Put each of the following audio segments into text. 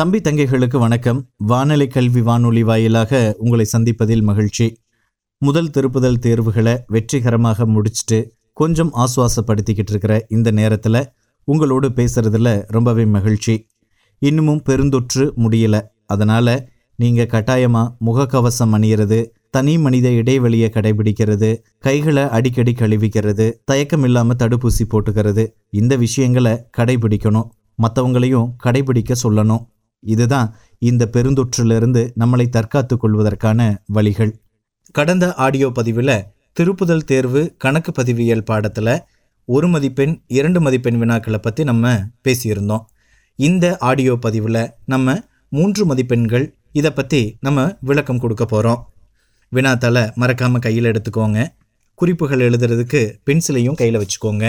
தம்பி தங்கைகளுக்கு வணக்கம். வானொலி கல்வி வானொலி வாயிலாக உங்களை சந்திப்பதில் மகிழ்ச்சி. முதல் திருப்புதல் தேர்வுகளை வெற்றிகரமாக முடிச்சுட்டு கொஞ்சம் ஆசுவாசப்படுத்திக்கிட்டு இருக்கிற இந்த நேரத்தில் உங்களோடு பேசுறதுல ரொம்பவே மகிழ்ச்சி. இன்னமும் பெருந்தொற்று முடியல. அதனால நீங்க கட்டாயமா முகக்கவசம் அணியிறது தனி மனித இடைவெளியை கடைபிடிக்கிறது கைகளை அடிக்கடி கழுவிக்கிறது தயக்கம் இல்லாம தடுப்பூசி போட்டுக்கிறது இந்த விஷயங்களை கடைபிடிக்கணும். மற்றவங்களையும் கடைபிடிக்க சொல்லணும். இதுதான் இந்த பெருந்தொற்றிலிருந்து நம்மளை தற்காத்து கொள்வதற்கான வழிகள். கடந்த ஆடியோ பதிவில் திருப்புதல் தேர்வு கணக்கு பதிவியல் பாடத்தில் ஒரு மதிப்பெண் இரண்டு மதிப்பெண் வினாக்களை பற்றி நம்ம பேசியிருந்தோம். இந்த ஆடியோ பதிவில் நம்ம மூன்று மதிப்பெண்கள் இதை பற்றி நம்ம விளக்கம் கொடுக்க போகிறோம் வினாத்தால மறக்காமல் கையில் எடுத்துக்கோங்க. குறிப்புகள் எழுதுறதுக்கு பென்சிலையும் கையில் வச்சுக்கோங்க.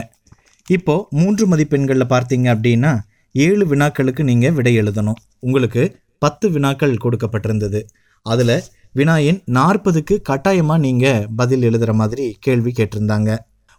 இப்போ மூன்று மதிப்பெண்களில் பார்த்தீங்க அப்படின்னா ஏழு வினாக்களுக்கு நீங்கள் விடை எழுதணும். உங்களுக்கு பத்து வினாக்கள் கொடுக்கப்பட்டிருந்தது. அதில் வினாயின் நாற்பதுக்கு கட்டாயமாக நீங்கள் பதில் எழுதுகிற மாதிரி கேள்வி கேட்டிருந்தாங்க.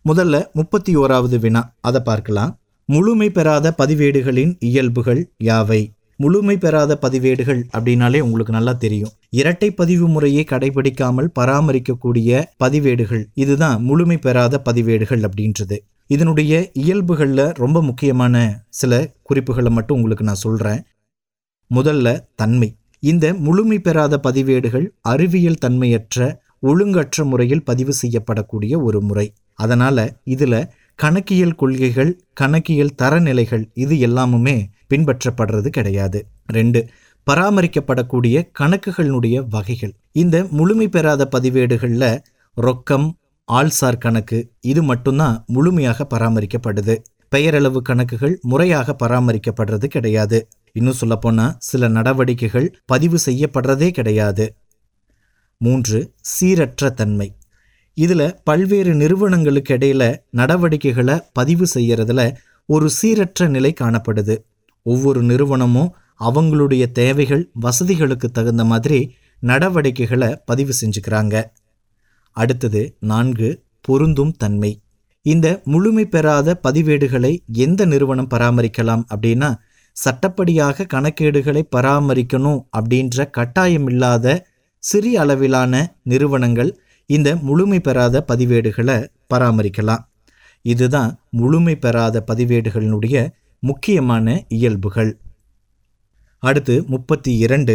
முதல்ல முப்பத்தி ஓராவது வினா அதை பார்க்கலாம். முழுமை பெறாத பதிவேடுகளின் இயல்புகள் யாவை? முழுமை பெறாத பதிவேடுகள் அப்படின்னாலே உங்களுக்கு நல்லா தெரியும். இரட்டை பதிவு முறையை கடைபிடிக்காமல் பராமரிக்கக்கூடிய பதிவேடுகள் இதுதான் முழுமை பெறாத பதிவேடுகள் அப்படின்றது. இதனுடைய இயல்புகளில் ரொம்ப முக்கியமான சில குறிப்புகளை மட்டும் உங்களுக்கு நான் சொல்கிறேன் முதல்ல தன்மை. இந்த முழுமை பெறாத பதிவேடுகள் அறிவியல் தன்மையற்ற ஒழுங்கற்ற முறையில் பதிவு செய்யப்படக்கூடிய ஒரு முறை. அதனால இதுல கணக்கியல் கொள்கைகள் கணக்கியல் தரநிலைகள் இது எல்லாமுமே பின்பற்றப்படுறது கிடையாது. ரெண்டு பராமரிக்கப்படக்கூடிய கணக்குகளினுடைய வகைகள். இந்த முழுமை பெறாத பதிவேடுகளில் ரொக்கம் ஆள்சார் கணக்கு இது மட்டும்தான் முழுமையாக பராமரிக்கப்படுது. பெயரளவு கணக்குகள் முறையாக பராமரிக்கப்படுறது கிடையாது. இன்னும் சொல்லப்போனா சில நடவடிக்கைகள் பதிவு செய்யப்படுறதே கிடையாது. மூன்று சீரற்ற தன்மை. இதில் பல்வேறு நிறுவனங்களுக்கு இடையில நடவடிக்கைகளை பதிவு செய்யறதுல ஒரு சீரற்ற நிலை காணப்படுது. ஒவ்வொரு நிறுவனமும் அவங்களுடைய தேவைகள் வசதிகளுக்கு தகுந்த மாதிரி நடவடிக்கைகளை பதிவு செஞ்சுக்கிறாங்க. அடுத்தது நான்கு பொருந்தும் தன்மை. இந்த முழுமை பெறாத பதிவேடுகளை எந்த நிறுவனம் பராமரிக்கலாம் அப்படின்னா சட்டப்படியாக கணக்கேடுகளை பராமரிக்கணும் அப்படின்ற கட்டாயம் இல்லாத சிறிய அளவிலான நிறுவனங்கள் இந்த முழுமை பெறாத பதிவேடுகளை பராமரிக்கலாம். இதுதான் முழுமை பெறாத பதிவேடுகளினுடைய முக்கியமான இயல்புகள். அடுத்து முப்பத்தி இரண்டு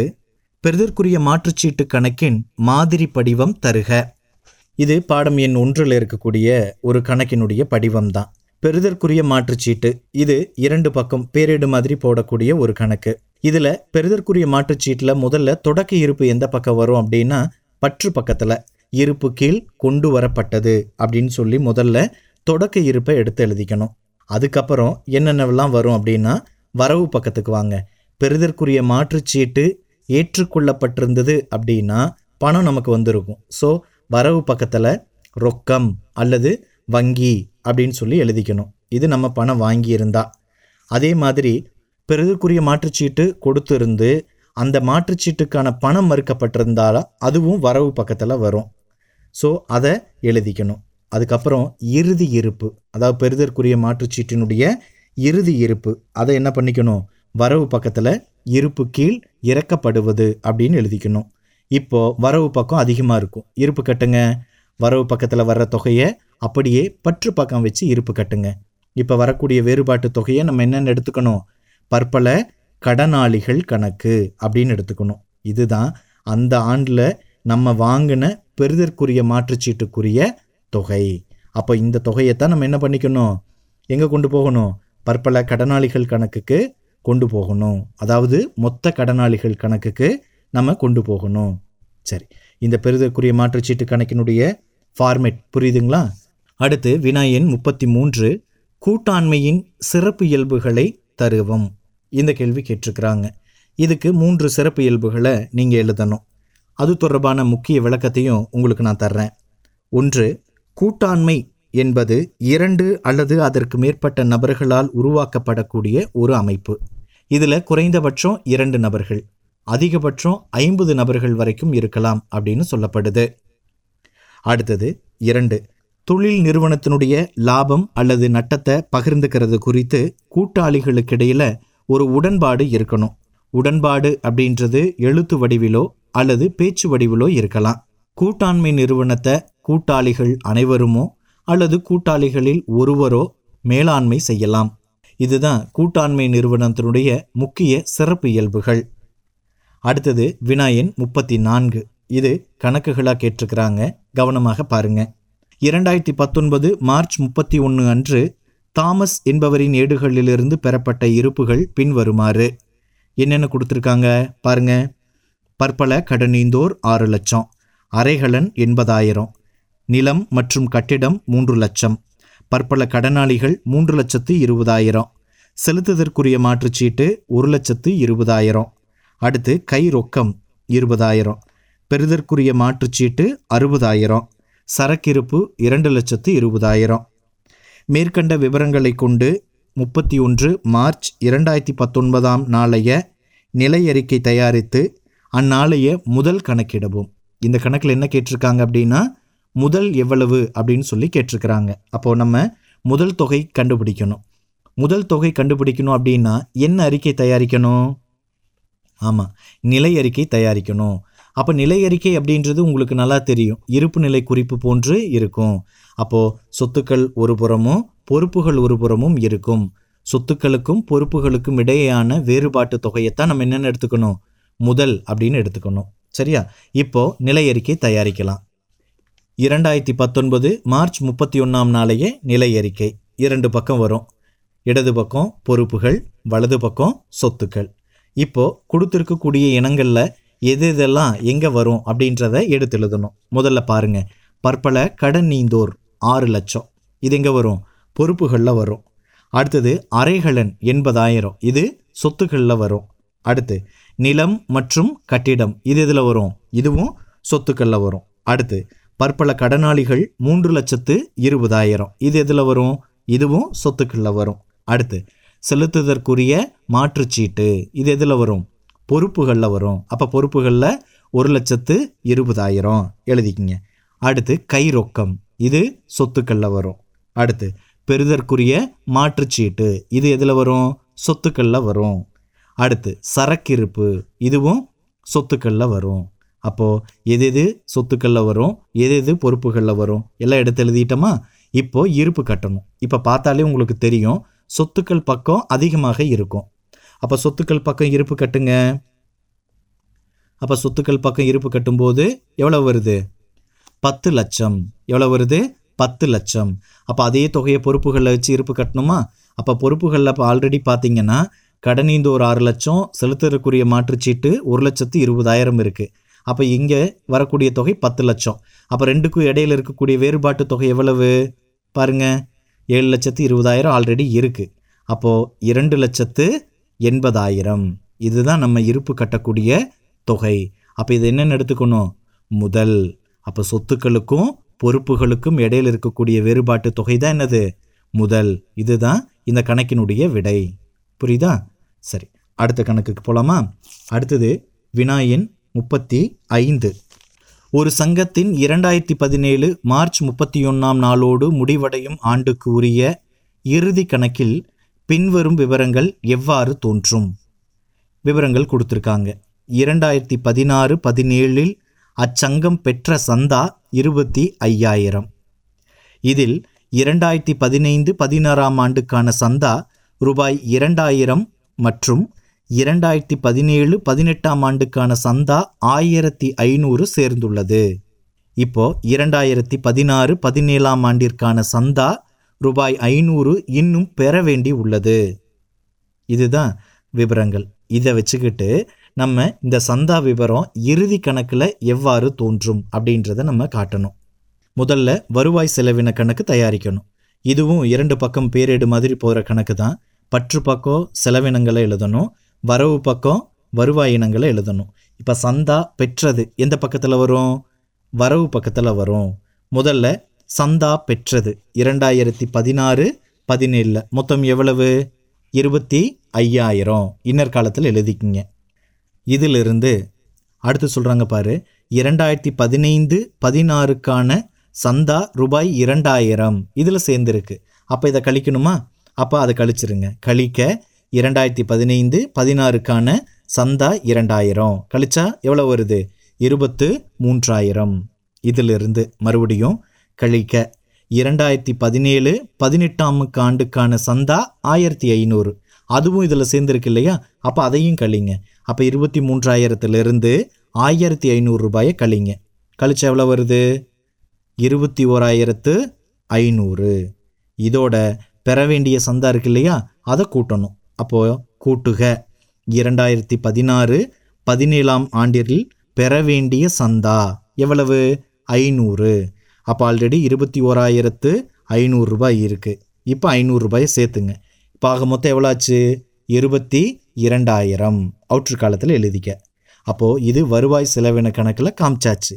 பெறுதற்குரிய மாற்றுச்சீட்டு கணக்கின் மாதிரி படிவம் தருக. இது பாடம் எண் ஒன்றில் இருக்கக்கூடிய ஒரு கணக்கினுடைய படிவம் தான் பெறுதற்குரிய மாற்றுச்சீட்டு. இது இரண்டு பக்கம் பேரேடு மாதிரி போடக்கூடிய ஒரு கணக்கு. இதில் பெறுதற்குரிய மாற்றுச்சீட்டில் முதல்ல தொடக்க இருப்பு எந்த பக்கம் வரும் அப்படின்னா பற்று பக்கத்தில். இருப்பு கீழ் கொண்டு வரப்பட்டது அப்படின்னு சொல்லி முதல்ல தொடக்க இருப்பை எடுத்து எழுதிக்கணும். அதுக்கப்புறம் என்னென்னலாம் வரும் அப்படின்னா வரவு பக்கத்துக்கு வாங்க. பெறுதற்குரிய மாற்றுச்சீட்டு ஏற்றுக்கொள்ளப்பட்டிருந்தது அப்படின்னா பணம் நமக்கு வந்திருக்கும். ஸோ வரவு பக்கத்தில் ரொக்கம் அல்லது வங்கி அப்படின்னு சொல்லி எழுதிக்கணும். இது நம்ம பணம் வாங்கியிருந்தா. அதே மாதிரி பெறுதற்குரிய மாற்றுச்சீட்டு கொடுத்துருந்து அந்த மாற்றுச்சீட்டுக்கான பணம் மறுக்கப்பட்டிருந்தால அதுவும் வரவு பக்கத்தில் வரும். ஸோ அதை எழுதிக்கணும். அதுக்கப்புறம் இறுதி இருப்பு. அதாவது பெறுதற்குரிய மாற்றுச்சீட்டினுடைய இறுதி இருப்பு. அதை என்ன பண்ணிக்கணும்? வரவு பக்கத்தில் இருப்பு கீழ் இறக்கப்படுவது அப்படின்னு எழுதிக்கணும். இப்போ வரவு பக்கம் அதிகமாக இருக்கும். இருப்பு கட்டுங்க. வரவு பக்கத்தில் வர்ற தொகையை அப்படியே பற்று பக்கம் வச்சு இருப்பு கட்டுங்க. இப்போ வரக்கூடிய வேறுபாட்டு தொகையை நம்ம என்னென்னு எடுத்துக்கணும்? பற்பல கடனாளிகள் கணக்கு அப்படின்னு எடுத்துக்கணும். இதுதான் அந்த ஆண்டில் நம்ம வாங்கின பெறுதற்குரிய மாற்றுச்சீட்டுக்குரிய தொகை. அப்போ இந்த தொகையைத்தான் நம்ம என்ன பண்ணிக்கணும்? எங்கே கொண்டு போகணும்? பற்பல கடனாளிகள் கணக்குக்கு கொண்டு போகணும். அதாவது மொத்த கடனாளிகள் கணக்குக்கு நம்ம கொண்டு போகணும். சரி. இந்த பெறுதற்குரிய மாற்றுச்சீட்டு கணக்கினுடைய ஃபார்மேட் புரியுதுங்களா? அடுத்து வினாயன் முப்பத்தி மூன்று கூட்டாண்மையின் சிறப்பு இயல்புகளை தருவம். இந்த கேள்வி கேட்டிருக்கிறாங்க. இதுக்கு மூன்று சிறப்பு இயல்புகளை நீங்கள் எழுதணும். அது தொடர்பான முக்கிய விளக்கத்தையும் உங்களுக்கு நான் தர்றேன். ஒன்று கூட்டாண்மை என்பது இரண்டு அல்லது அதற்கு மேற்பட்ட நபர்களால் உருவாக்கப்படக்கூடிய ஒரு அமைப்பு. இதில் குறைந்தபட்சம் இரண்டு நபர்கள் அதிகபட்சம் ஐம்பது நபர்கள் வரைக்கும் இருக்கலாம் அப்படின்னு சொல்லப்படுது. அடுத்தது இரண்டு தொழில் நிறுவனத்தினுடைய லாபம் அல்லது நட்டத்தை பகிர்ந்துக்கிறது குறித்து கூட்டாளிகளுக்கிடையில ஒரு உடன்பாடு இருக்கணும். உடன்பாடு அப்படின்றது எழுத்து வடிவிலோ அல்லது பேச்சு வடிவிலோ இருக்கலாம். கூட்டாண்மை நிறுவனத்தை கூட்டாளிகள் அனைவருமோ அல்லது கூட்டாளிகளில் ஒருவரோ மேலாண்மை செய்யலாம். இதுதான் கூட்டாண்மை நிறுவனத்தினுடைய முக்கிய சிறப்பு இயல்புகள். அடுத்தது வினாயன் முப்பத்தி நான்கு. இது கணக்குகளாக கேட்டிருக்கிறாங்க. கவனமாக பாருங்கள் இரண்டாயிரத்தி பத்தொன்பது மார்ச் முப்பத்தி ஒன்று அன்று தாமஸ் என்பவரின் ஏடுகளிலிருந்து பெறப்பட்ட இருப்புகள் பின்வருமாறு. என்னென்ன கொடுத்துருக்காங்க? பாருங்க. பற்பல கடனீந்தோர் ஆறு லட்சம் அரைகலன் எண்பதாயிரம் நிலம் மற்றும் கட்டிடம் மூன்று லட்சம் பற்பல கடனாளிகள் மூன்று லட்சத்து இருபதாயிரம் செலுத்துதற்குரிய மாற்றுச்சீட்டு ஒரு லட்சத்து இருபதாயிரம் அடுத்து கை ரொக்கம் இருபதாயிரம் பெறுதற்குரிய மாற்றுச்சீட்டு அறுபதாயிரம் சரக்கிருப்பு இரண்டு லட்சத்து இருபதாயிரம். மேற்கண்ட விவரங்களை கொண்டு முப்பத்தி ஒன்று மார்ச் இரண்டாயிரத்தி பத்தொன்பதாம் நாளைய நிலை அறிக்கை தயாரித்து அந்நாளைய முதல் கணக்கிடவும். இந்த கணக்கில் என்ன கேட்டிருக்காங்க அப்படின்னா முதல் எவ்வளவு அப்படின்னு சொல்லி கேட்டிருக்கிறாங்க. அப்போது நம்ம முதல் தொகை கண்டுபிடிக்கணும். முதல் தொகை கண்டுபிடிக்கணும் அப்படின்னா என்ன அறிக்கை தயாரிக்கணும்? ஆமாம் நிலை அறிக்கை தயாரிக்கணும். அப்போ நிலை அறிக்கை அப்படின்றது உங்களுக்கு நல்லா தெரியும். இருப்பு நிலை குறிப்பு போன்று இருக்கும். அப்போது சொத்துக்கள் ஒரு புறமும் பொறுப்புகள் ஒரு புறமும் இருக்கும். சொத்துக்களுக்கும் பொறுப்புகளுக்கும் இடையேயான வேறுபாட்டு தொகையைத்தான் நம்ம என்னென்னு எடுத்துக்கணும்? முதல் அப்படின்னு எடுத்துக்கணும். சரியா? இப்போ நிலை அறிக்கை தயாரிக்கலாம். இரண்டாயிரத்தி பத்தொன்பது மார்ச் முப்பத்தி ஒன்றாம் நாளையே நிலை அறிக்கை. இரண்டு பக்கம் வரும். இடது பக்கம் பொறுப்புகள் வலது பக்கம் சொத்துக்கள். இப்போ கொடுத்துருக்கக்கூடிய இனங்களில் எது எதெல்லாம் எங்கே வரும் அப்படின்றத எடுத்து எழுதணும். முதல்ல பாருங்கள் பற்பல கடன் நீந்தோர் ஆறு லட்சம். இது எங்கே வரும்? பொறுப்புகளில் வரும். அடுத்தது அரைகலன் எண்பதாயிரம் இது சொத்துக்களில் வரும். அடுத்து நிலம் மற்றும் கட்டிடம். இது இதில் வரும்? இதுவும் சொத்துக்களில் வரும். அடுத்து பற்பல கடனாளிகள் மூன்று லட்சத்து இருபதாயிரம். இது எதில் வரும்? இதுவும் சொத்துக்களில் வரும். அடுத்து செலுத்துதற்குரிய மாற்றுச்சீட்டு. இது எதில் வரும்? பொறுப்புகளில் வரும். அப்போ பொறுப்புகளில் ஒரு லட்சத்து இருபதாயிரம். எழுதிக்கிங்க. அடுத்து கை ரொக்கம் இது சொத்துக்களில் வரும். அடுத்து பெறுதற்குரிய மாற்றுச்சீட்டு. இது எதில் வரும்? சொத்துக்களில் வரும். அடுத்து சரக்கிருப்பு. இதுவும் சொத்துக்களில் வரும். அப்போது எது எது சொத்துக்களில் வரும்? எது எது பொறுப்புகளில் வரும்? எல்லாம் எடுத்து எழுதிட்டோமா? இப்போது இருப்பு கட்டணும். இப்போ பார்த்தாலே உங்களுக்கு தெரியும். சொத்துக்கள் பக்கம் அதிகமாக இருக்கும். அப்போ சொத்துக்கள் பக்கம் இருப்பு கட்டுங்க. அப்போ சொத்துக்கள் பக்கம் இருப்பு கட்டும்போது எவ்வளோ வருது? பத்து லட்சம். எவ்வளோ வருது? பத்து லட்சம். அப்போ அதே தொகையை பொறுப்புகளில் வச்சு இருப்பு கட்டணுமா? அப்போ பொறுப்புகளில் இப்போ ஆல்ரெடி பார்த்தீங்கன்னா கடனீந்து ஒரு ஆறு லட்சம் செலுத்துறதுக்குரிய மாற்றுச்சீட்டு ஒரு லட்சத்து இருபதாயிரம் இருக்குது அப்போ இங்கே வரக்கூடிய தொகை பத்து லட்சம். அப்போ ரெண்டுக்கும் இடையில இருக்கக்கூடிய வேறுபாட்டு தொகை எவ்வளவு? பாருங்கள் ஏழு லட்சத்து இருபதாயிரம் ஆல்ரெடி இருக்குது அப்போது இரண்டு லட்சத்து எண்பதாயிரம். இதுதான் நம்ம இருப்பு கட்டக்கூடிய தொகை. அப்போ இது என்னென்னு எடுத்துக்கணும்? முதல் அப்போ சொத்துக்களுக்கும் பொறுப்புகளுக்கும் இடையில இருக்கக்கூடிய வேறுபாட்டு தொகை தான் என்னது? முதல் இதுதான் இந்த கணக்கினுடைய விடை. புரியுதா? சரி அடுத்த கணக்குக்கு போகலாமா அடுத்தது வினாயின் முப்பத்தி ஐந்து. ஒரு சங்கத்தின் இரண்டாயிரத்தி பதினேழு மார்ச் முப்பத்தி ஒன்றாம் நாளோடு முடிவடையும் ஆண்டுக்கு உரிய இறுதி கணக்கில் பின்வரும் விவரங்கள் எவ்வாறு தோன்றும்? விவரங்கள் கொடுத்துருக்காங்க. இரண்டாயிரத்தி பதினாறு பதினேழில் அச்சங்கம் பெற்ற சந்தா இருபத்தி ஐயாயிரம். இதில் இரண்டாயிரத்தி பதினைந்து பதினாறாம் ஆண்டுக்கான சந்தா ரூபாய் இரண்டாயிரம் மற்றும் இரண்டாயிரத்தி பதினேழு பதினெட்டாம் ஆண்டுக்கான சந்தா ஆயிரத்தி ஐநூறு சேர்ந்துள்ளது. இப்போ இரண்டாயிரத்தி பதினாறு பதினேழாம் ஆண்டிற்கான சந்தா ரூபாய் ஐநூறு இன்னும் பெற வேண்டி உள்ளது. இதுதான் விவரங்கள் இதை வச்சுக்கிட்டு நம்ம இந்த சந்தா விவரம் இறுதி கணக்கில் எவ்வாறு தோன்றும் அப்படின்றத நம்ம காட்டணும். முதல்ல வருவாய் செலவின கணக்கு தயாரிக்கணும். இதுவும் இரண்டு பக்கம் பேரேடு மாதிரி போகிற கணக்கு தான். பற்று பக்கம் செலவினங்களை எழுதணும். வரவு பக்கம் வருவாய் இனங்களை எழுதணும். இப்போ சந்தா பெற்றது எந்த பக்கத்தில் வரும்? வரவு பக்கத்தில் வரும். முதல்ல சந்தா பெற்றது. இரண்டாயிரத்தி பதினாறு பதினேழில். மொத்தம் எவ்வளவு? இருபத்தி ஐயாயிரம். இன்னர் காலத்தில் எழுதிக்கிங்க. இதிலிருந்து அடுத்து சொல்கிறாங்க பாரு. இரண்டாயிரத்தி பதினைந்து பதினாறுக்கான சந்தா ரூபாய் இரண்டாயிரம். இதில் சேர்ந்துருக்கு. அப்போ இதை கழிக்கணுமா? அப்போ அதை கழிச்சிருங்க. கழிக்க இரண்டாயிரத்தி பதினைந்து பதினாறுக்கான சந்தா இரண்டாயிரம். கழிச்சா எவ்வளோ வருது? இருபத்து மூன்றாயிரம். இதிலிருந்து மறுபடியும் கழிக்க. இரண்டாயிரத்தி பதினேழு பதினெட்டாம் ஆண்டுக்கான சந்தா ஆயிரத்தி ஐநூறு. அதுவும் இதில் சேர்ந்துருக்கு இல்லையா? அப்போ அதையும் கழிங்க. அப்போ இருபத்தி மூன்றாயிரத்துலேருந்து ஆயிரத்தி ஐநூறு ரூபாயை கழிங்க. கழிச்சு எவ்வளோ வருது? இருபத்தி ஓராயிரத்து ஐநூறு. இதோட பெற வேண்டிய சந்தா இருக்கு இல்லையா? அதை கூட்டணும். அப்போது கூட்டுக. இரண்டாயிரத்தி பதினாறு பதினேழாம் ஆண்டில் பெற வேண்டிய சந்தா எவ்வளவு? ஐநூறு. அப்போ ஆல்ரெடி இருபத்தி ஓராயிரத்து ஐநூறுரூபாய் இருக்குது இப்போ ஐநூறுரூபாயை சேர்த்துங்க. இப்போ ஆக மொத்தம் எவ்வளோ ஆச்சு இருபத்தி இரண்டாயிரம். அவுட்ரு காலத்தில் எழுதிக்க. அப்போது இது வருவாய் செலவின கணக்கில் காமிச்சாச்சு.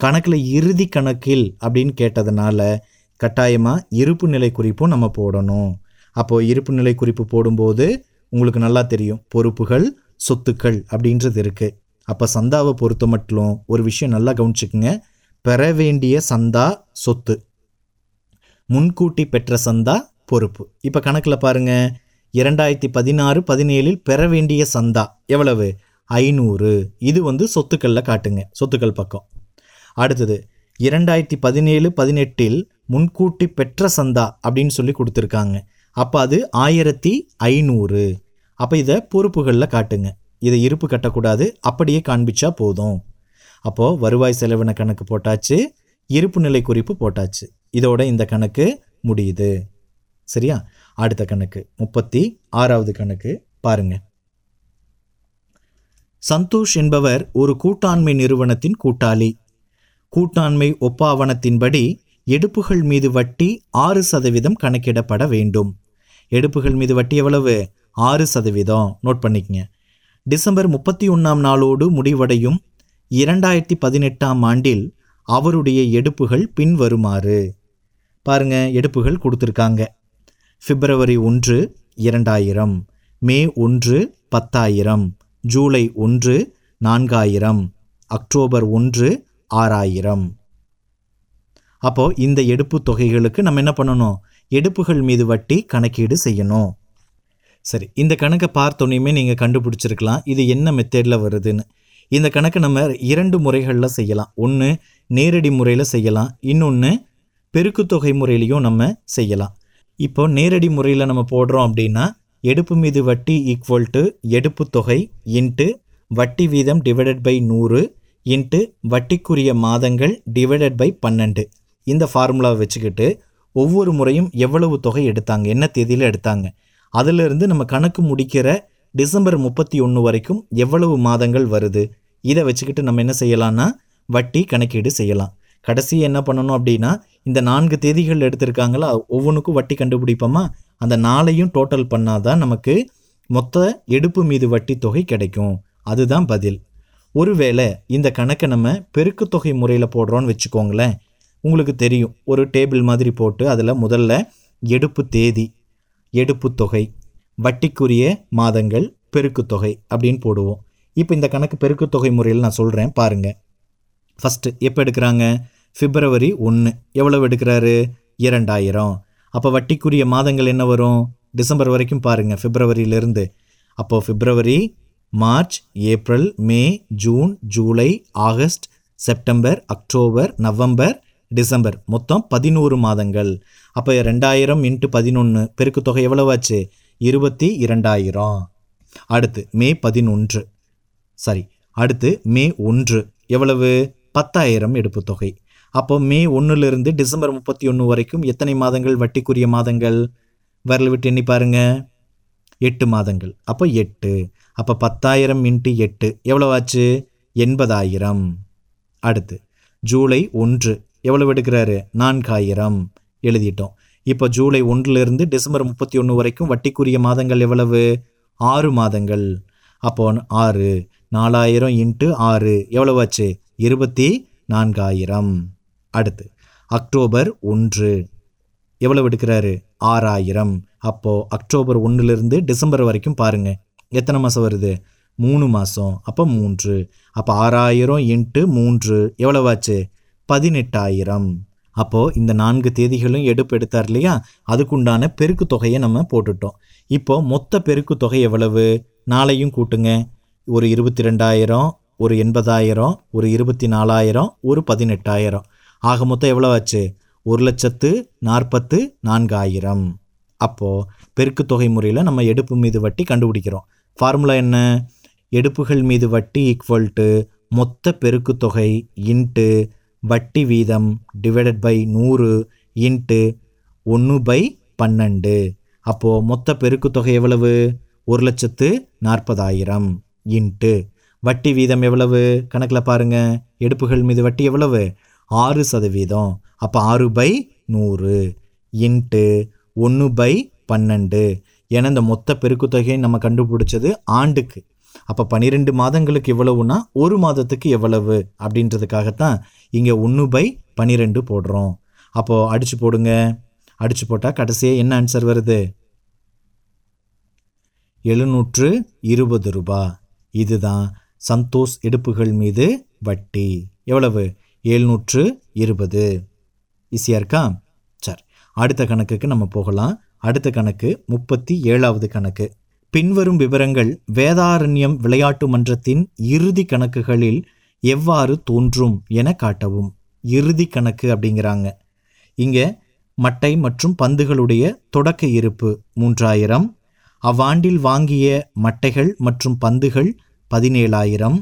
கணக்கில் இறுதி கணக்கில் அப்படின்னு கேட்டதுனால கட்டாயமாக இருப்பு நிலை குறிப்பும் நம்ம போடணும். அப்போது இருப்பு நிலை குறிப்பு போடும்போது உங்களுக்கு நல்லா தெரியும். பொறுப்புகள் சொத்துக்கள் அப்படின்றது இருக்குது அப்போ சந்தாவை பொறுத்த மட்டும் ஒரு விஷயம் நல்லா கவனிச்சுக்குங்க. பெற வேண்டிய சந்தா சொத்து. முன்கூட்டி பெற்ற சந்தா பொறுப்பு. இப்போ கணக்கில் பாருங்க. இரண்டாயிரத்தி பதினாறு பதினேழில் பெற வேண்டிய சந்தா எவ்வளவு? ஐநூறு. இது வந்து சொத்துக்களில் காட்டுங்க. சொத்துக்கள் பக்கம். அடுத்தது இரண்டாயிரத்தி பதினேழு பதினெட்டில் முன்கூட்டி பெற்ற சந்தா அப்படின்னு சொல்லி கொடுத்துருக்காங்க. அப்போ அது ஆயிரத்தி ஐநூறு. அப்போ இதை பொறுப்புகளில் காட்டுங்க. இதை இருப்பு கட்டக்கூடாது. அப்படியே காண்பிச்சா போதும். அப்போது வருவாய் செலவின கணக்கு போட்டாச்சு இருப்பு நிலை குறிப்பு போட்டாச்சு. இதோட இந்த கணக்கு முடியுது. சரியா? அடுத்த கணக்கு முப்பத்தி ஆறாவது கணக்கு பாருங்க. சந்தோஷ் என்பவர் ஒரு கூட்டாண்மை நிறுவனத்தின் கூட்டாளி. கூட்டாண்மை ஒப்பாவணத்தின்படி எடுப்புகள் மீது வட்டி ஆறு சதவீதம் கணக்கிடப்பட வேண்டும். எடுப்புகள் மீது வட்டி எவ்வளவு? ஆறு சதவீதம். நோட் பண்ணிக்கங்க. டிசம்பர் முப்பத்தி ஒன்றாம் நாளோடு முடிவடையும் இரண்டாயிரத்தி பதினெட்டாம் ஆண்டில் அவருடைய எடுப்புகள் பின்வருமாறு. பாருங்க எடுப்புகள் கொடுத்துருக்காங்க. பிப்ரவரி ஒன்று இரண்டாயிரம். மே ஒன்று பத்தாயிரம். ஜூலை ஒன்று நான்காயிரம். அக்டோபர் ஒன்று ஆறாயிரம். அப்போது இந்த எடுப்பு தொகைகளுக்கு நம்ம என்ன பண்ணணும்? எடுப்புகள் மீது வட்டி கணக்கீடு செய்யணும். சரி இந்த கணக்கை பார்த்தோன்னே நீங்கள் கண்டுபிடிச்சிருக்கலாம். இது என்ன மெத்தேடில் வருதுன்னு. இந்த கணக்கை நம்ம இரண்டு முறைகளில் செய்யலாம். ஒன்று நேரடி முறையில் செய்யலாம். இன்னொன்று பெருக்குத்தொகை முறையிலையும் நம்ம செய்யலாம். இப்போ நேரடி முறையில் நம்ம போடுறோம் அப்படின்னா எடுப்பு மீது வட்டி ஈக்குவல் டு எடுப்பு தொகை இன்ட்டு வட்டி வீதம் டிவைடட் பை நூறு இன்ட்டு வட்டிக்குரிய மாதங்கள் டிவைடட் பை பன்னெண்டு. இந்த ஃபார்முலாவை வச்சுக்கிட்டு ஒவ்வொரு முறையும் எவ்வளவு தொகை எடுத்தாங்க? என்ன தேதியில் எடுத்தாங்க? அதிலிருந்து நம்ம கணக்கு முடிக்கிற டிசம்பர் முப்பத்தி ஒன்று வரைக்கும் எவ்வளவு மாதங்கள் வருது? இதை வச்சுக்கிட்டு நம்ம என்ன செய்யலாம்னா வட்டி கணக்கீடு செய்யலாம். கடைசி என்ன பண்ணணும் அப்படின்னா இந்த நான்கு தேதிகள் எடுத்திருக்காங்களா ஒவ்வொன்றுக்கும் வட்டி கண்டுபிடிப்போமா? அந்த நாளையும் டோட்டல் பண்ணாதான் நமக்கு மொத்த எடுப்பு மீது வட்டி தொகை கிடைக்கும். அதுதான் பதில். ஒருவேளை இந்த கணக்கை நம்ம பெருக்குத்தொகை முறையில் போடுறோன்னு வச்சுக்கோங்களேன். உங்களுக்கு தெரியும் ஒரு டேபிள் மாதிரி போட்டு அதில் முதல்ல எடுப்பு தேதி எடுப்பு தொகை வட்டிக்குரிய மாதங்கள் பெருக்குத்தொகை அப்படின்னு போடுவோம். இப்போ இந்த கணக்கு பெருக்குத்தொகை முறையில் நான் சொல்கிறேன் பாருங்கள் ஃபஸ்ட்டு எப்போ எடுக்கிறாங்க? பிப்ரவரி ஒன்று எவ்வளவு எடுக்கிறாரு? இரண்டாயிரம். அப்போ வட்டிக்குரிய மாதங்கள் என்ன வரும்? டிசம்பர் வரைக்கும் பாருங்கள் ஃபிப்ரவரியிலேருந்து அப்போது February March April May June July August September October November December மொத்தம் பதினோரு மாதங்கள். அப்போ ரெண்டாயிரம் இன்ட்டு பதினொன்று பெருக்குத்தொகை எவ்வளவாச்சு இருபத்தி இரண்டாயிரம். அடுத்து மே பதினொன்று. சரி அடுத்து மே ஒன்று. எவ்வளவு? பத்தாயிரம் எடுப்பு தொகை. அப்போ மே ஒன்றுலேருந்து டிசம்பர் முப்பத்தி ஒன்று வரைக்கும் எத்தனை மாதங்கள்? வட்டிக்குரிய மாதங்கள்? வரல விட்டு எண்ணி பாருங்க. எட்டு மாதங்கள். அப்போ எட்டு. அப்போ பத்தாயிரம் இன்ட்டு எட்டு. எவ்வளவாச்சு எண்பதாயிரம். அடுத்து ஜூலை ஒன்று. எவ்வளவு எடுக்கிறாரு? நான்காயிரம். எழுதிட்டோம். இப்போ ஜூலை ஒன்றுலேருந்து டிசம்பர் முப்பத்தி ஒன்று வரைக்கும் வட்டிக்குரிய மாதங்கள் எவ்வளவு? ஆறு மாதங்கள். அப்போ ஆறு. நாலாயிரம் இன்ட்டு ஆறு. எவ்வளவாச்சு? இருபத்தி நான்காயிரம். அடுத்து அக்டோபர் ஒன்று. எவ்வளவு எடுக்கிறாரு? ஆறாயிரம். அப்போது அக்டோபர் ஒன்றுலேருந்து டிசம்பர் வரைக்கும் பாருங்கள் எத்தனை மாதம் வருது? மூணு மாதம் அப்போ மூன்று. அப்போ ஆறாயிரம் இன்ட்டு மூன்று. எவ்வளவாச்சு? பதினெட்டாயிரம். அப்போது இந்த நான்கு தேதிகளும் எடுப்பு எடுத்தார் இல்லையா? அதுக்குண்டான பெருக்கு தொகையை நம்ம போட்டுட்டோம். இப்போது மொத்த பெருக்கு தொகை எவ்வளவு? நாளையும் கூட்டுங்க. ஒரு இருபத்தி ரெண்டாயிரம் ஒரு எண்பதாயிரம் ஒரு இருபத்தி நாலாயிரம் ஒரு பதினெட்டாயிரம். ஆக மொத்தம் எவ்வளோ ஆச்சு? ஒரு லட்சத்து நாற்பத்து நான்காயிரம். அப்போது பெருக்கு தொகை முறையில் நம்ம எடுப்பு மீது வட்டி கண்டுபிடிக்கிறோம். ஃபார்முலா என்ன? எடுப்புகள் மீது வட்டி ஈக்குவல் டு மொத்த பெருக்கு தொகை இன்ட்டு வட்டி வீதம் டிவைடட் பை நூறு இன்ட்டு ஒன்று பை பன்னெண்டு. அப்போது மொத்த பெருக்கு தொகை எவ்வளவு? ஒரு லட்சத்து நாற்பதாயிரம். இன்ட்டு. வட்டி வீதம் எவ்வளவு? கணக்கில் பாருங்கள் எடுப்புகள் மீது வட்டி எவ்வளவு? ஆறு சதவீதம். அப்போ ஆறு பை நூறு. இன்ட்டு ஒன்று பை பன்னெண்டு. ஏன்னா இந்த மொத்த பெருக்கு தொகையை நம்ம கண்டுபிடிச்சது ஆண்டுக்கு. அப்போ பன்னிரெண்டு மாதங்களுக்கு எவ்வளவுனா ஒரு மாதத்துக்கு எவ்வளவு? அப்படின்றதுக்காகத்தான் இங்கே ஒன்று பை பன்னிரெண்டு போடுறோம். அப்போது அடித்து போடுங்க. அடித்து போட்டால் கடைசியாக என்ன ஆன்சர் வருது? எழுநூற்று இருபது ரூபா. இதுதான் சந்தோஷ் எடுப்புகள் மீது வட்டி. எவ்வளவு? எழுநூற்று இருபது. ஈஸியாக இருக்கா? சரி. அடுத்த கணக்குக்கு நம்ம போகலாம். அடுத்த கணக்கு முப்பத்தி ஏழாவது கணக்கு. பின்வரும் விவரங்கள் வேதாரண்யம் விளையாட்டு மன்றத்தின் இறுதி கணக்குகளில் எவ்வாறு தோன்றும் என காட்டவும். இறுதி கணக்கு அப்படிங்கிறாங்க. இங்கே மட்டை மற்றும் பந்துகளுடைய தொடக்க இருப்பு மூன்றாயிரம் அவ்வாண்டில் வாங்கிய மட்டைகள் மற்றும் பந்துகள் பதினேழாயிரம்.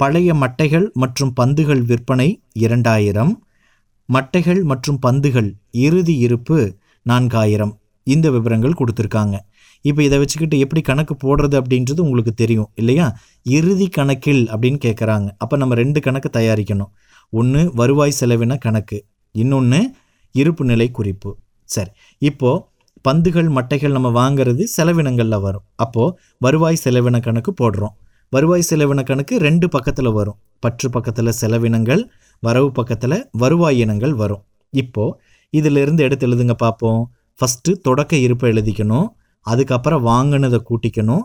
பழைய மட்டைகள் மற்றும் பந்துகள் விற்பனை இரண்டாயிரம். மட்டைகள் மற்றும் பந்துகள் இறுதி இருப்பு நான்காயிரம். இந்த விவரங்கள் கொடுத்துருக்காங்க. இப்போ இதை வச்சுக்கிட்டு எப்படி கணக்கு போடுறது அப்படின்றது உங்களுக்கு தெரியும் இல்லையா? இறுதி கணக்கில் அப்படின்னு கேட்குறாங்க அப்போ நம்ம ரெண்டு கணக்கு தயாரிக்கணும். ஒன்று வருவாய் செலவின கணக்கு இன்னொன்று இருப்பு நிலை குறிப்பு. சரி இப்போது பந்துகள் மட்டைகள் நம்ம வாங்குறது செலவினங்களில் வரும். அப்போது வருவாய் செலவின கணக்கு போடுறோம். வருவாய் செலவின கணக்கு ரெண்டு பக்கத்தில் வரும். பற்று பக்கத்தில் செலவினங்கள் வரவு பக்கத்தில் வருவாய் இனங்கள் வரும். இப்போது இதிலிருந்து எடுத்து எழுதுங்க பார்ப்போம் ஃபஸ்ட்டு தொடக்க இருப்பை எழுதிக்கணும். அதுக்கப்புறம் வாங்கினதை கூட்டிக்கணும்.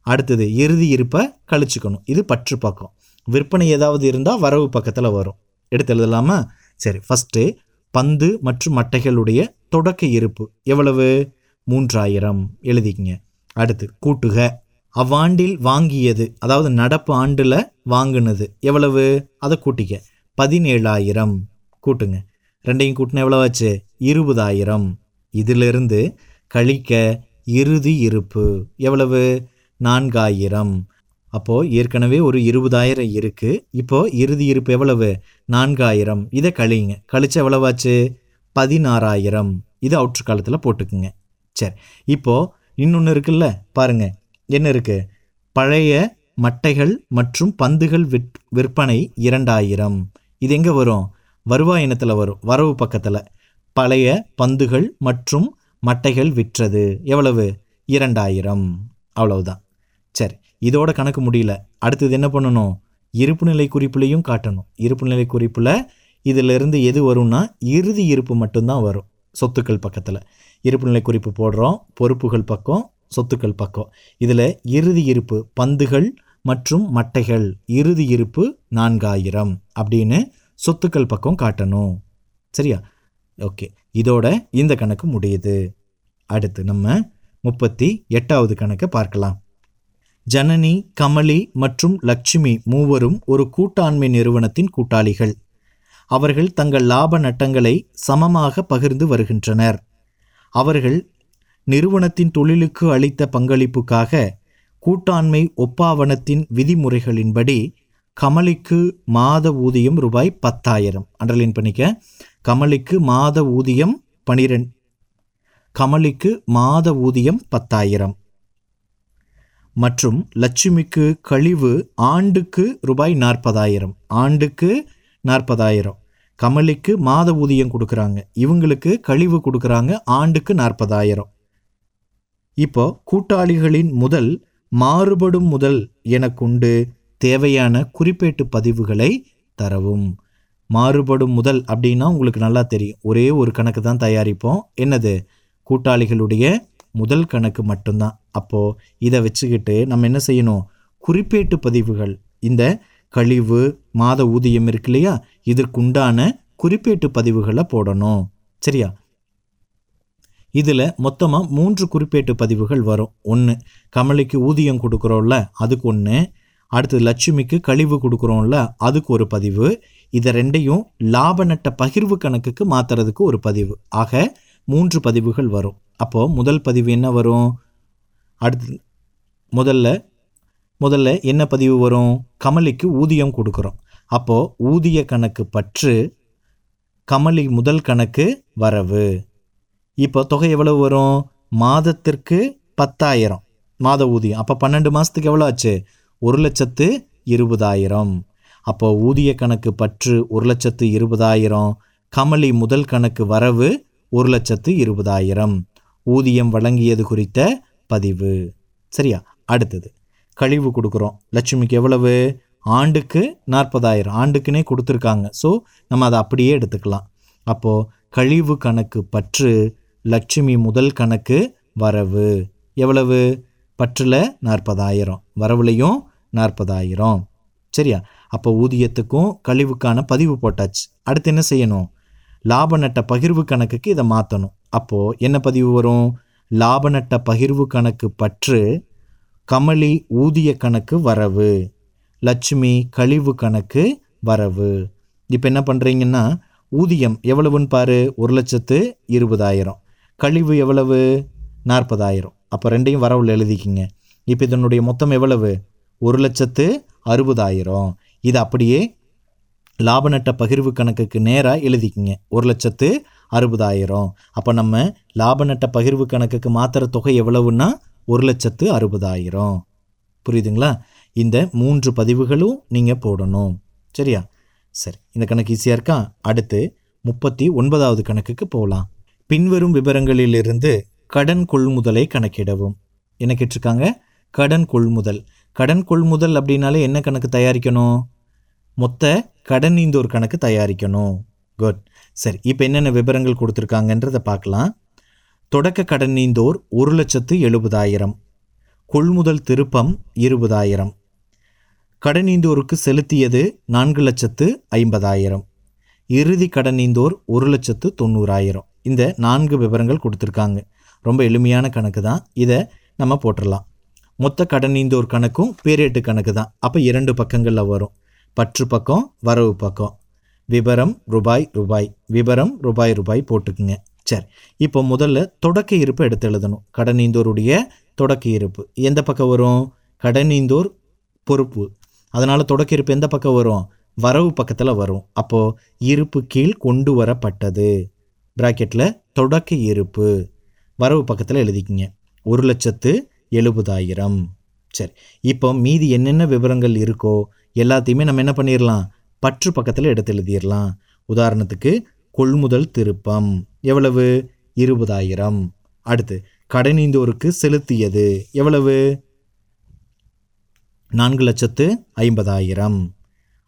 அடுத்தது இறுதி இருப்பை கழிச்சுக்கணும். இது பற்று பக்கம். விற்பனை ஏதாவது இருந்தால் வரவு பக்கத்தில் வரும். எடுத்து எழுதலாமா? சரி ஃபஸ்ட்டு பந்து மற்றும் மட்டைகளுடைய தொடக்க இருப்பு. எவ்வளவு? மூன்றாயிரம். எழுதிக்கங்க. அடுத்து கூட்டுக. அவ்வாண்டில் வாங்கியது அதாவது நடப்பு ஆண்டில் வாங்கினது எவ்வளவு? அதை கூட்டிக்க. பதினேழாயிரம். கூட்டுங்க. ரெண்டையும் கூட்டினா எவ்வளோ ஆச்சு இருபதாயிரம். இதிலிருந்து கழிக்க இறுதி இருப்பு எவ்வளவு? நான்காயிரம். அப்போது ஏற்கனவே ஒரு இருபதாயிரம் இருக்குது இப்போது இறுதி இருப்பு எவ்வளவு? நான்காயிரம். இதை கழிங்க கழிச்ச எவ்வளவாச்சு? பதினாறாயிரம். இது அவுட்ரு காலத்தில் போட்டுக்குங்க. சரி. இப்போது இன்னொன்று இருக்குல்ல? பாருங்கள் என்ன இருக்குது பழைய மட்டைகள் மற்றும் பந்துகள் விற் விற்பனை இரண்டாயிரம். இது எங்கே வரும்? வருவாய் இனத்தில் வரும். வரவு பக்கத்தில். பழைய பந்துகள் மற்றும் மட்டைகள் விற்றது. எவ்வளவு? இரண்டாயிரம். அவ்வளவுதான். சரி. இதோட கணக்கு முடியல. அடுத்தது என்ன பண்ணணும்? இருப்பு நிலை குறிப்புலையும் காட்டணும். இருப்பு நிலை குறிப்பில் இதிலிருந்து எது வரும்னா இறுதி இருப்பு மட்டும்தான் வரும் சொத்துக்கள் பக்கத்தில். இருப்பு நிலை குறிப்பு போடுறோம் பொறுப்புகள் பக்கம் சொத்துக்கள் பக்கம். இதில் இறுதி இருப்பு பந்துகள் மற்றும் மட்டைகள். இறுதி இருப்பு நான்காயிரம் அப்படின்னு சொத்துக்கள் பக்கம் காட்டணும். சரியா? ஓகே. இதோட இந்த கணக்கு முடியுது. அடுத்து நம்ம முப்பத்தி எட்டாவது கணக்கை பார்க்கலாம். ஜனனி கமலி மற்றும் லட்சுமி மூவரும் ஒரு கூட்டாண்மை நிறுவனத்தின் கூட்டாளிகள். அவர்கள் தங்கள் லாப நட்டங்களை சமமாக பகிர்ந்து வருகின்றனர். அவர்கள் நிறுவனத்தின் தொழிலுக்கு அளித்த பங்களிப்புக்காக கூட்டாண்மை ஒப்பாவனத்தின் விதிமுறைகளின்படி கமலிக்கு மாத ஊதியம் ரூபாய் பத்தாயிரம். அண்டர்லைன் பண்ணிக்க கமலிக்கு மாத ஊதியம் பனிரெண்டு கமலிக்கு மாத ஊதியம் பத்தாயிரம். மற்றும் லட்சுமிக்கு கழிவு ஆண்டுக்கு ரூபாய் நாற்பதாயிரம். ஆண்டுக்கு நாற்பதாயிரம். கமலிக்கு மாத ஊதியம் கொடுக்குறாங்க. இவங்களுக்கு கழிவு கொடுக்குறாங்க. ஆண்டுக்கு நாற்பதாயிரம். இப்போ கூட்டாளிகளின் முதல் மாறுபடும் முதல் என கொண்டு தேவையான குறிப்பேட்டு பதிவுகளை தரவும். மாறுபடும் முதல் அப்படின்னா உங்களுக்கு நல்லா தெரியும். ஒரே ஒரு கணக்கு தான் தயாரிப்போம். என்னது? கூட்டாளிகளுடைய முதல் கணக்கு மட்டும்தான். அப்போது இதை வச்சுக்கிட்டு நம்ம என்ன செய்யணும்? குறிப்பேட்டு பதிவுகள். இந்த கழிவு மாத ஊதியம் இருக்கு இல்லையா? இதற்குண்டான குறிப்பேட்டு பதிவுகளை போடணும். சரியா? இதில் மொத்தமாக மூன்று குறிப்பேட்டு பதிவுகள் வரும். ஒன்று கமலிக்கு ஊதியம் கொடுக்குறோம்ல அதுக்கு ஒன்று அடுத்து லட்சுமிக்கு கழிவு கொடுக்குறோம்ல அதுக்கு ஒரு பதிவு. இதை ரெண்டையும் லாப நட்ட பகிர்வு கணக்குக்கு மாற்றுறதுக்கு ஒரு பதிவு. ஆக மூன்று பதிவுகள் வரும். அப்போது முதல் பதிவு என்ன வரும்? அடுத்து முதல்ல முதல்ல என்ன பதிவு வரும்? கமலிக்கு ஊதியம் கொடுக்குறோம். அப்போது ஊதிய கணக்கு பற்று கமலி முதல் கணக்கு வரவு. இப்போ தொகை எவ்வளவு வரும்? மாதத்திற்கு பத்தாயிரம். மாத ஊதியம். அப்போ பன்னெண்டு மாதத்துக்கு எவ்வளோ ஆச்சு? ஒரு லட்சத்து இருபதாயிரம். அப்போ ஊதிய கணக்கு பற்று ஒரு லட்சத்து இருபதாயிரம். கமலி முதல் கணக்கு வரவு ஒரு லட்சத்து இருபதாயிரம். ஊதியம் வழங்கியது குறித்த பதிவு. சரியா? அடுத்தது. கழிவு கொடுக்குறோம். லட்சுமிக்கு எவ்வளவு? ஆண்டுக்கு நாற்பதாயிரம். ஆண்டுக்குன்னே கொடுத்துருக்காங்க. ஸோ நம்ம அதை அப்படியே எடுத்துக்கலாம். அப்போது கழிவு கணக்கு பற்று லட்சுமி முதல் கணக்கு வரவு. எவ்வளவு? பற்றில் நாற்பதாயிரம். வரவுலையும் நாற்பதாயிரம். சரியா? அப்போ ஊதியத்துக்கும் கழிவுக்கான பதிவு போட்டாச்சு. அடுத்து என்ன செய்யணும்? லாப நட்ட பகிர்வு கணக்குக்கு இதை மாற்றணும் அப்போது என்ன பதிவு வரும்? லாப நட்ட பகிர்வு கணக்கு பற்று கமலி ஊதிய கணக்கு வரவு லட்சுமி கழிவு கணக்கு வரவு. இப்போ என்ன பண்ணுறீங்கன்னா ஊதியம் எவ்வளவுன்னு பாரு ஒரு லட்சத்து இருபதாயிரம். கழிவு எவ்வளவு? நாற்பதாயிரம். அப்போ ரெண்டையும் வரவுல எழுதிக்கிங்க. இப்போ இதனுடைய மொத்தம் எவ்வளவு? ஒரு லட்சத்து அறுபதாயிரம். இது அப்படியே லாப நட்ட பகிர்வு கணக்குக்கு நேராக எழுதிக்கிங்க. ஒரு லட்சத்து அறுபதாயிரம். அப்போ நம்ம லாப நட்ட பகிர்வு கணக்குக்கு மாத்திர தொகை எவ்வளவுன்னா ஒரு லட்சத்து அறுபதாயிரம். புரியுதுங்களா? இந்த மூன்று பதிவுகளும் நீங்கள் போடணும். சரியா? சரி இந்த கணக்கு ஈஸியாக இருக்கா? அடுத்து முப்பத்தி ஒன்பதாவது கணக்குக்கு போகலாம் பின்வரும் விவரங்களிலிருந்து கடன் கொள்முதலை கணக்கிடவும். என்ன கேட்டிருக்காங்க? கடன் கொள்முதல். கடன் கொள்முதல் அப்படின்னாலே என்ன கணக்கு தயாரிக்கணும்? மொத்த கடன் ஒரு கணக்கு தயாரிக்கணும். குட் சரி இப்போ என்னென்ன விவரங்கள் கொடுத்துருக்காங்கன்றதை பார்க்கலாம். தொடக்க கடன் நீந்தோர் ஒரு லட்சத்து எழுபதாயிரம். கொள்முதல் திருப்பம் இருபதாயிரம். கடனீந்தோருக்கு செலுத்தியது நான்கு லட்சத்து ஐம்பதாயிரம். இறுதி கடனீந்தோர் ஒரு லட்சத்து தொண்ணூறாயிரம். இந்த நான்கு விவரங்கள் கொடுத்துருக்காங்க. ரொம்ப எளிமையான கணக்கு தான். இதை நம்ம போட்டுடலாம் மொத்த கடனீந்தோர் கணக்கும் பேரேட்டு கணக்கு தான். அப்போ இரண்டு பக்கங்களில் வரும். பற்று பக்கம் வரவு பக்கம் விபரம் ரூபாய் ரூபாய். விபரம் ரூபாய் ரூபாய் போட்டுக்குங்க. சரி இப்போ முதல்ல தொடக்க இருப்பு எடுத்து எழுதணும். கடனீந்தோருடைய தொடக்க இருப்பு. எந்த பக்கம் வரும்? கடனீந்தோர் பொறுப்பு. அதனால் தொடக்க இருப்பு எந்த பக்கம் வரும்? வரவு பக்கத்தில் வரும். அப்போது இருப்பு கீழ் கொண்டு வரப்பட்டது. ப்ராக்கெட்டில் தொடக்க இருப்பு. வரவு பக்கத்தில் எழுதிக்கிங்க. ஒரு லட்சத்து எழுபதாயிரம். சரி இப்போ மீதி என்னென்ன விவரங்கள் இருக்கோ எல்லாத்தையுமே நம்ம என்ன பண்ணிடலாம் பற்று பக்கத்தில் எடுத்து எழுதிடலாம் உதாரணத்துக்கு கொள்முதல் திருப்பம் எவ்வளவு? இருபதாயிரம். அடுத்து கடனீந்தோருக்கு செலுத்தியது எவ்வளவு? நான்கு லட்சத்து ஐம்பதாயிரம்.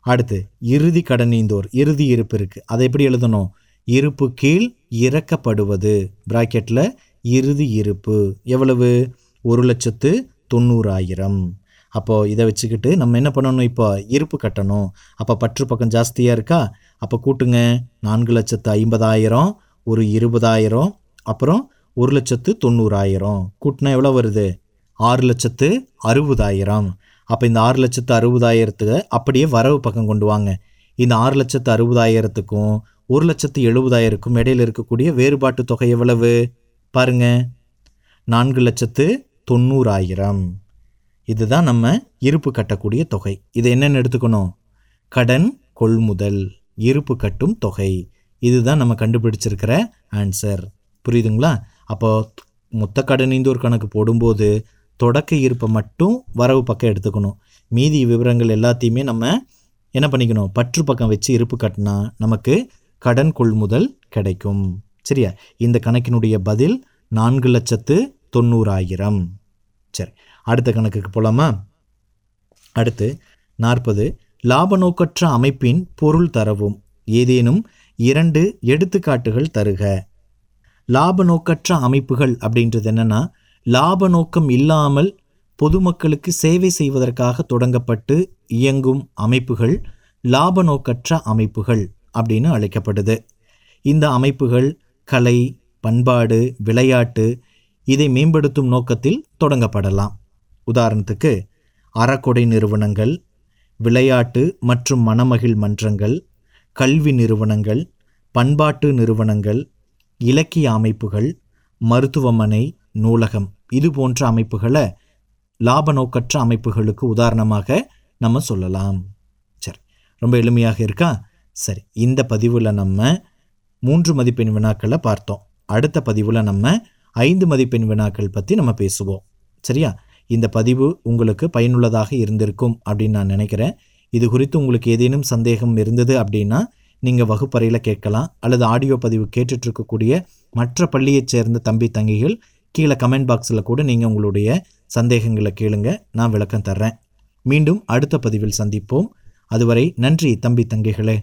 அடுத்து இறுதி கடனீந்தோர் இறுதி இருப்பு இருக்குது அதை எப்படி எழுதணும்? இருப்பு கீழ் இறக்கப்படுவது. பிராக்கெட்டில் இறுதி இருப்பு எவ்வளவு? ஒரு லட்சத்து தொண்ணூறாயிரம். அப்போது இதை வச்சுக்கிட்டு நம்ம என்ன பண்ணணும்? இப்போ இருப்பு கட்டணும். அப்போ பற்று பக்கம் ஜாஸ்தியாக இருக்கா? அப்போ கூட்டுங்க. நான்கு லட்சத்து ஐம்பதாயிரம் ஒரு இருபதாயிரம் அப்புறம் ஒரு லட்சத்து தொண்ணூறாயிரம். கூட்டினா எவ்வளோ வருது? ஆறு லட்சத்து அறுபதாயிரம். அப்போ இந்த ஆறு லட்சத்து அறுபதாயிரத்துக்கு அப்படியே வரவு பக்கம் கொண்டு வாங்க. இந்த ஆறு லட்சத்து அறுபதாயிரத்துக்கும் ஒரு லட்சத்து எழுபதாயிரக்கும் இடையில இருக்கக்கூடிய வேறுபாட்டு தொகை எவ்வளவு? பாருங்க. நான்கு லட்சத்து தொண்ணூறாயிரம். இதுதான் நம்ம இருப்பு கட்டக்கூடிய தொகை. இதை என்னென்னு எடுத்துக்கணும்? கடன் கொள்முதல் இருப்பு கட்டும் தொகை. இதுதான் நம்ம கண்டுபிடிச்சிருக்கிற ஆன்சர். புரியுதுங்களா? அப்போ மொத்த கடன் ஒரு கணக்கு போடும்போது தொடக்க இருப்பை மட்டும் வரவு பக்கம் எடுத்துக்கணும். மீதி விவரங்கள் எல்லாத்தையுமே நம்ம என்ன பண்ணிக்கணும்? பற்று பக்கம் வச்சு இருப்பு கட்டினா நமக்கு கடன் கொள்முதல் கிடைக்கும். சரியா? இந்த கணக்கினுடைய பதில் நான்கு லட்சத்து தொண்ணூறாயிரம். சரி. அடுத்த கணக்குக்கு போகலாமா அடுத்து நாற்பது லாப நோக்கற்ற அமைப்பின் பொருள் தரவும். ஏதேனும் இரண்டு எடுத்துக்காட்டுகள் தருக. லாப நோக்கற்ற அமைப்புகள் அப்படின்றது என்னன்னா லாப நோக்கம் இல்லாமல் பொதுமக்களுக்கு சேவை செய்வதற்காக தொடங்கப்பட்டு இயங்கும் அமைப்புகள் லாப நோக்கற்ற அமைப்புகள் அப்படின்னு அழைக்கப்படுது. இந்த அமைப்புகள் கலை பண்பாடு விளையாட்டு இதை மேம்படுத்தும் நோக்கத்தில் தொடங்கப்படலாம். உதாரணத்துக்கு அறக்கொடை நிறுவனங்கள் விளையாட்டு மற்றும் மனமகிழ் மன்றங்கள் கல்வி நிறுவனங்கள் பண்பாட்டு நிறுவனங்கள் இலக்கிய அமைப்புகள் மருத்துவமனை நூலகம் இது போன்ற அமைப்புகளை லாப நோக்கற்ற அமைப்புகளுக்கு உதாரணமாக நம்ம சொல்லலாம். சரி ரொம்ப எளிமையாக இருக்கா? சரி இந்த பதிவில் நம்ம மூன்று மதிப்பெண் வினாக்களை பார்த்தோம். அடுத்த பதிவில் நம்ம ஐந்து மதிப்பெண் வினாக்கள் பற்றி நம்ம பேசுவோம். சரியா? இந்த பதிவு உங்களுக்கு பயனுள்ளதாக இருந்திருக்கும் அப்படின்னு நான் நினைக்கிறேன். இது குறித்து உங்களுக்கு ஏதேனும் சந்தேகம் இருந்தது அப்படின்னா நீங்கள் வகுப்பறையில் கேட்கலாம். அல்லது ஆடியோ பதிவு கேட்டுட்ருக்கக்கூடிய மற்ற பள்ளியைச் சேர்ந்த தம்பி தங்கிகள் கீழே கமெண்ட் பாக்ஸில் கூட நீங்கள் உங்களுடைய சந்தேகங்களை கேளுங்க. நான் விளக்கம் தர்றேன். மீண்டும் அடுத்த பதிவில் சந்திப்போம். அதுவரை நன்றி தம்பி தங்கைகளே.